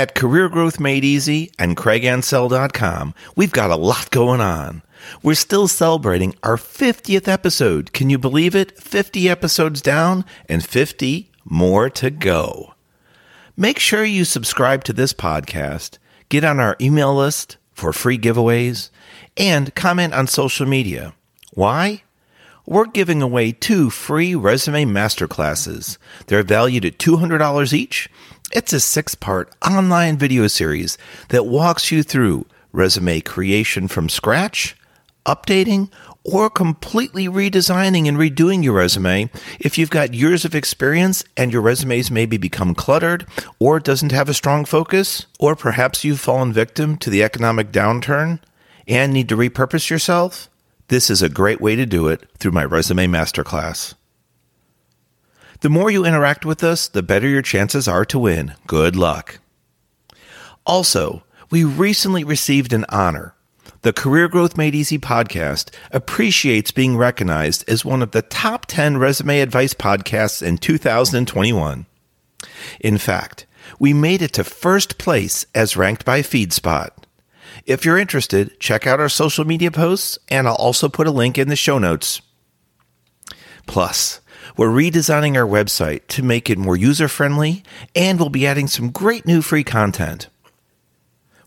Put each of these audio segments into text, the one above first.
At Career Growth Made Easy and CraigAnsell.com, we've got a lot going on. We're still celebrating our 50th episode. Can you believe it? 50 episodes down and 50 more to go. Make sure you subscribe to this podcast, get on our email list for free giveaways, and comment on social media. Why? We're giving away two free resume masterclasses. They're valued at $200 each. It's a six part online video series that walks you through resume creation from scratch, updating, or completely redesigning and redoing your resume if you've got years of experience and your resumes maybe become cluttered or doesn't have a strong focus, or perhaps you've fallen victim to the economic downturn and need to repurpose yourself, this is a great way to do it through my Resume Masterclass. The more you interact with us, the better your chances are to win. Good luck. Also, we recently received an honor the Career Growth Made Easy podcast appreciates being recognized as one of the top 10 resume advice podcasts in 2021. In fact, we made it to first place as ranked by FeedSpot. If you're interested, check out our social media posts, and I'll also put a link in the show notes. Plus, we're redesigning our website to make it more user friendly, and we'll be adding some great new free content.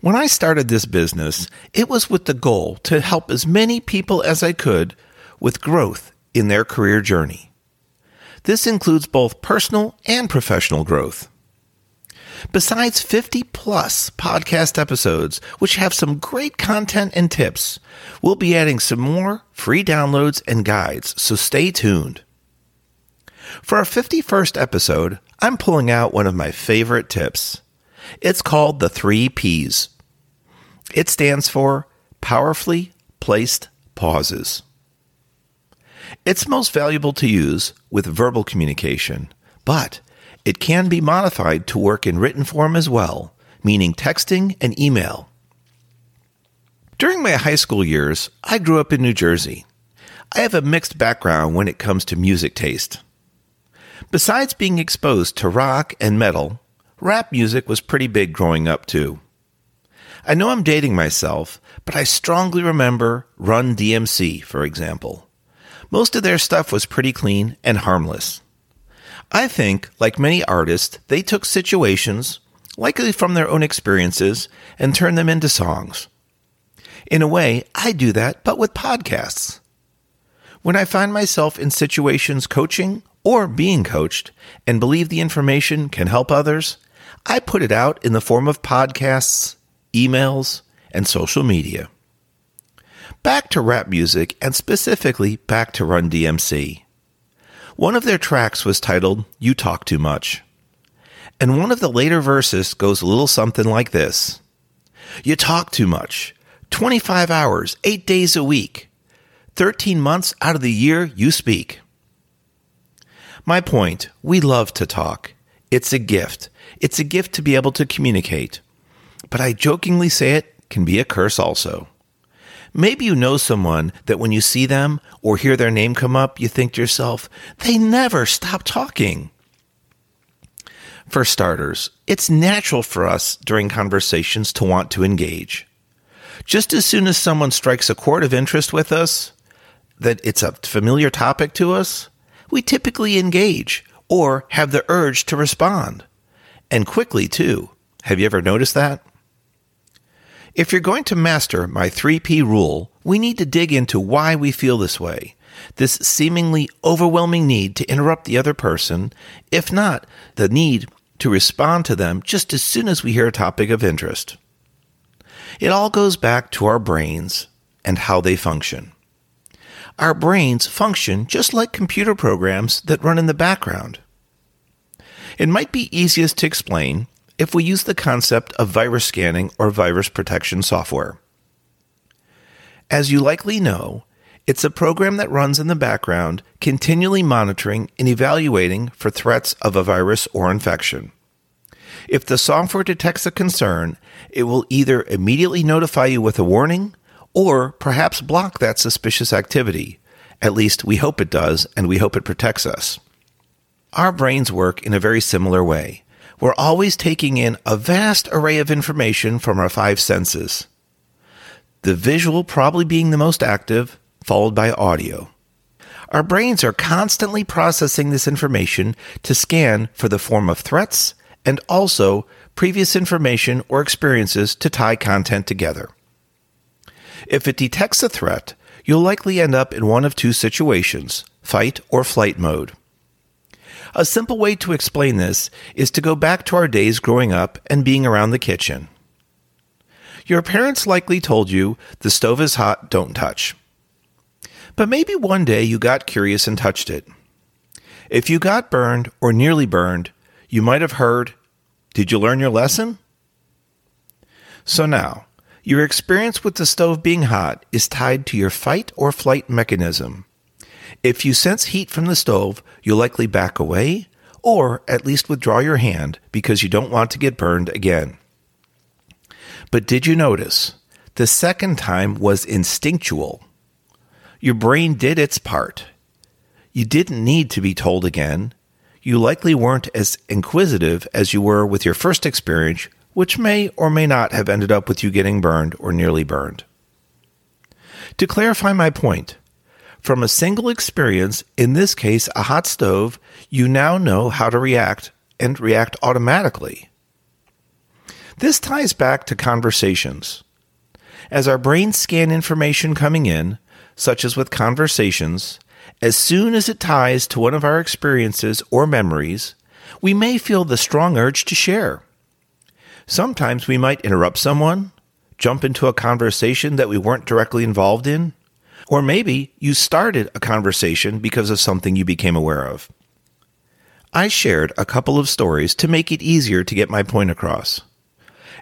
When I started this business, it was with the goal to help as many people as I could with growth in their career journey. This includes both personal and professional growth. Besides 50 plus podcast episodes, which have some great content and tips, we'll be adding some more free downloads and guides, so stay tuned. For our 51st episode, I'm pulling out one of my favorite tips. It's called the three P's. It stands for Powerfully Placed Pauses. It's most valuable to use with verbal communication, but it can be modified to work in written form as well, meaning texting and email. During my high school years, I grew up in New Jersey. I have a mixed background when it comes to music taste. Besides being exposed to rock and metal, rap music was pretty big growing up too. I know I'm dating myself, but I strongly remember Run DMC, for example. Most of their stuff was pretty clean and harmless. I think, like many artists, they took situations, likely from their own experiences, and turned them into songs. In a way, I do that, but with podcasts. When I find myself in situations coaching or being coached and believe the information can help others, I put it out in the form of podcasts emails, and social media. Back to rap music, and specifically back to Run DMC. One of their tracks was titled You Talk Too Much. And one of the later verses goes a little something like this You talk too much. 25 hours, 8 days a week. 13 months out of the year you speak. My point we love to talk. It's a gift. It's a gift to be able to communicate but I jokingly say it can be a curse also. Maybe you know someone that when you see them or hear their name come up, you think to yourself, they never stop talking. For starters, it's natural for us during conversations to want to engage. Just as soon as someone strikes a chord of interest with us, that it's a familiar topic to us, we typically engage or have the urge to respond. And quickly, too. Have you ever noticed that? If you're going to master my 3P rule, we need to dig into why we feel this way. This seemingly overwhelming need to interrupt the other person, if not the need to respond to them just as soon as we hear a topic of interest. It all goes back to our brains and how they function. Our brains function just like computer programs that run in the background. It might be easiest to explain if we use the concept of virus scanning or virus protection software. As you likely know, it's a program that runs in the background, continually monitoring and evaluating for threats of a virus or infection. If the software detects a concern, it will either immediately notify you with a warning or perhaps block that suspicious activity. At least we hope it does, and we hope it protects us. Our brains work in a very similar way We're always taking in a vast array of information from our five senses. The visual probably being the most active, followed by audio. Our brains are constantly processing this information to scan for the form of threats and also previous information or experiences to tie content together. If it detects a threat, you'll likely end up in one of two situations fight or flight mode. A simple way to explain this is to go back to our days growing up and being around the kitchen. Your parents likely told you the stove is hot, don't touch. But maybe one day you got curious and touched it. If you got burned or nearly burned, you might have heard, Did you learn your lesson? So now, your experience with the stove being hot is tied to your fight or flight mechanism. If you sense heat from the stove, you'll likely back away or at least withdraw your hand because you don't want to get burned again. But did you notice? The second time was instinctual. Your brain did its part. You didn't need to be told again. You likely weren't as inquisitive as you were with your first experience, which may or may not have ended up with you getting burned or nearly burned. To clarify my point, from a single experience, in this case a hot stove, you now know how to react and react automatically. This ties back to conversations. As our brains scan information coming in, such as with conversations, as soon as it ties to one of our experiences or memories, we may feel the strong urge to share. Sometimes we might interrupt someone, jump into a conversation that we weren't directly involved in, or maybe you started a conversation because of something you became aware of. I shared a couple of stories to make it easier to get my point across.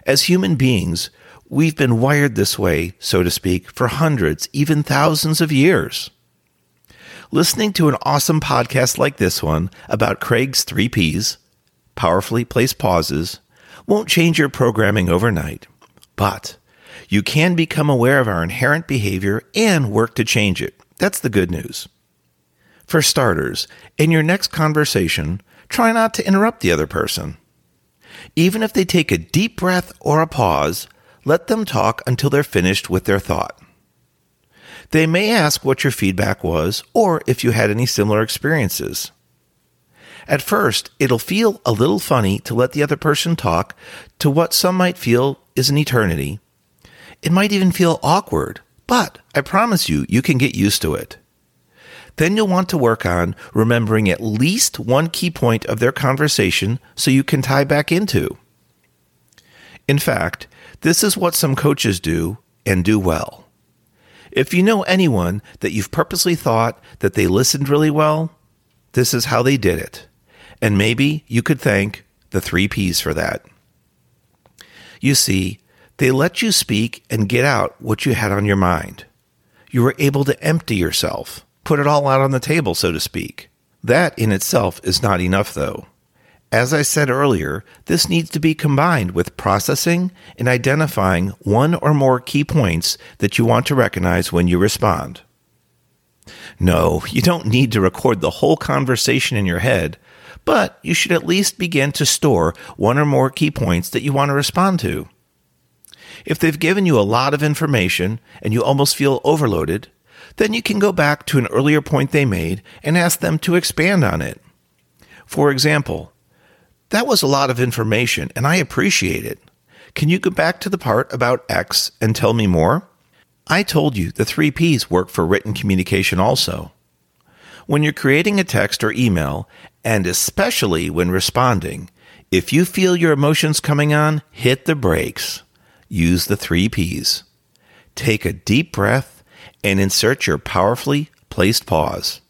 As human beings, we've been wired this way, so to speak, for hundreds, even thousands of years. Listening to an awesome podcast like this one about Craig's three P's, powerfully placed pauses, won't change your programming overnight, but you can become aware of our inherent behavior and work to change it. That's the good news. For starters, in your next conversation, try not to interrupt the other person. Even if they take a deep breath or a pause, let them talk until they're finished with their thought. They may ask what your feedback was or if you had any similar experiences. At first, it'll feel a little funny to let the other person talk to what some might feel is an eternity, it might even feel awkward, but I promise you, you can get used to it. Then you'll want to work on remembering at least one key point of their conversation so you can tie back into. In fact, this is what some coaches do and do well. If you know anyone that you've purposely thought that they listened really well, this is how they did it. And maybe you could thank the three P's for that. You see, they let you speak and get out what you had on your mind. You were able to empty yourself, put it all out on the table, so to speak. That in itself is not enough, though. As I said earlier, this needs to be combined with processing and identifying one or more key points that you want to recognize when you respond. No, you don't need to record the whole conversation in your head, but you should at least begin to store one or more key points that you want to respond to. If they've given you a lot of information and you almost feel overloaded, then you can go back to an earlier point they made and ask them to expand on it. For example, that was a lot of information and I appreciate it. Can you go back to the part about X and tell me more? I told you the three P's work for written communication also. When you're creating a text or email, and especially when responding, if you feel your emotions coming on, hit the brakes use the three P's. Take a deep breath and insert your powerfully placed pause.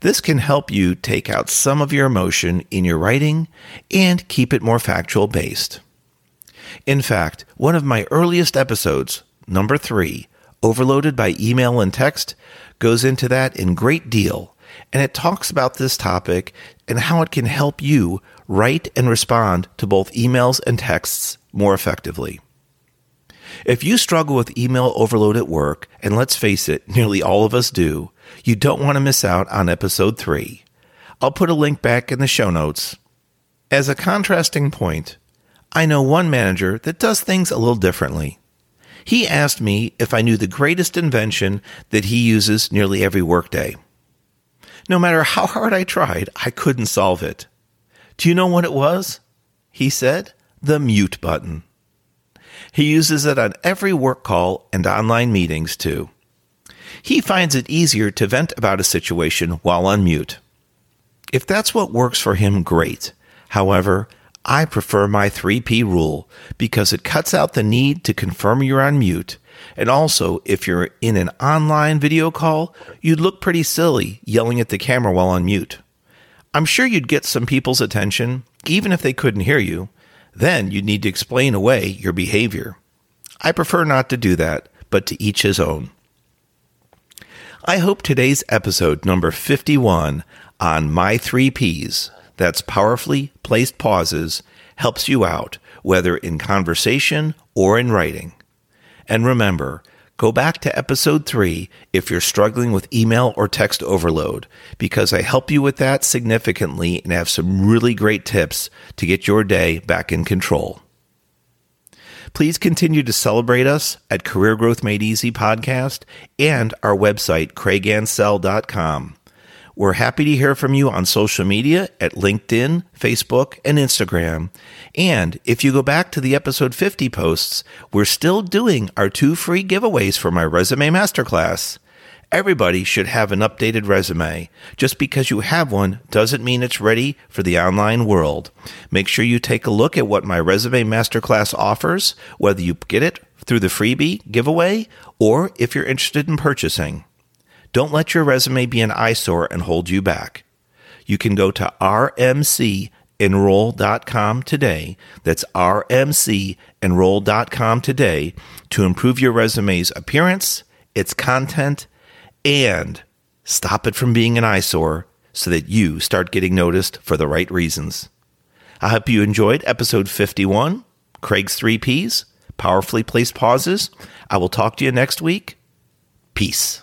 This can help you take out some of your emotion in your writing and keep it more factual based. In fact, one of my earliest episodes, number three, Overloaded by Email and Text, goes into that in great deal, and it talks about this topic and how it can help you write and respond to both emails and texts more effectively. If you struggle with email overload at work, and let's face it, nearly all of us do, you don't want to miss out on episode 3. I'll put a link back in the show notes. As a contrasting point, I know one manager that does things a little differently. He asked me if I knew the greatest invention that he uses nearly every workday. No matter how hard I tried, I couldn't solve it. Do you know what it was? He said, the mute button. He uses it on every work call and online meetings too. He finds it easier to vent about a situation while on mute. If that's what works for him, great. However, I prefer my 3P rule because it cuts out the need to confirm you're on mute. And also, if you're in an online video call, you'd look pretty silly yelling at the camera while on mute. I'm sure you'd get some people's attention, even if they couldn't hear you. Then you'd need to explain away your behavior. I prefer not to do that, but to each his own. I hope today's episode number 51 on My Three Ps that's powerfully placed pauses helps you out, whether in conversation or in writing. And remember, go back to episode three if you're struggling with email or text overload, because I help you with that significantly and have some really great tips to get your day back in control. Please continue to celebrate us at Career Growth Made Easy podcast and our website, craigansell.com. We're happy to hear from you on social media at LinkedIn, Facebook, and Instagram. And if you go back to the episode 50 posts, we're still doing our two free giveaways for my resume masterclass. Everybody should have an updated resume. Just because you have one doesn't mean it's ready for the online world. Make sure you take a look at what my resume masterclass offers, whether you get it through the freebie giveaway or if you're interested in purchasing. Don't let your resume be an eyesore and hold you back. You can go to rmcenroll.com today. That's rmcenroll.com today to improve your resume's appearance, its content, and stop it from being an eyesore so that you start getting noticed for the right reasons. I hope you enjoyed episode 51, Craig's Three Ps, Powerfully Placed Pauses. I will talk to you next week. Peace.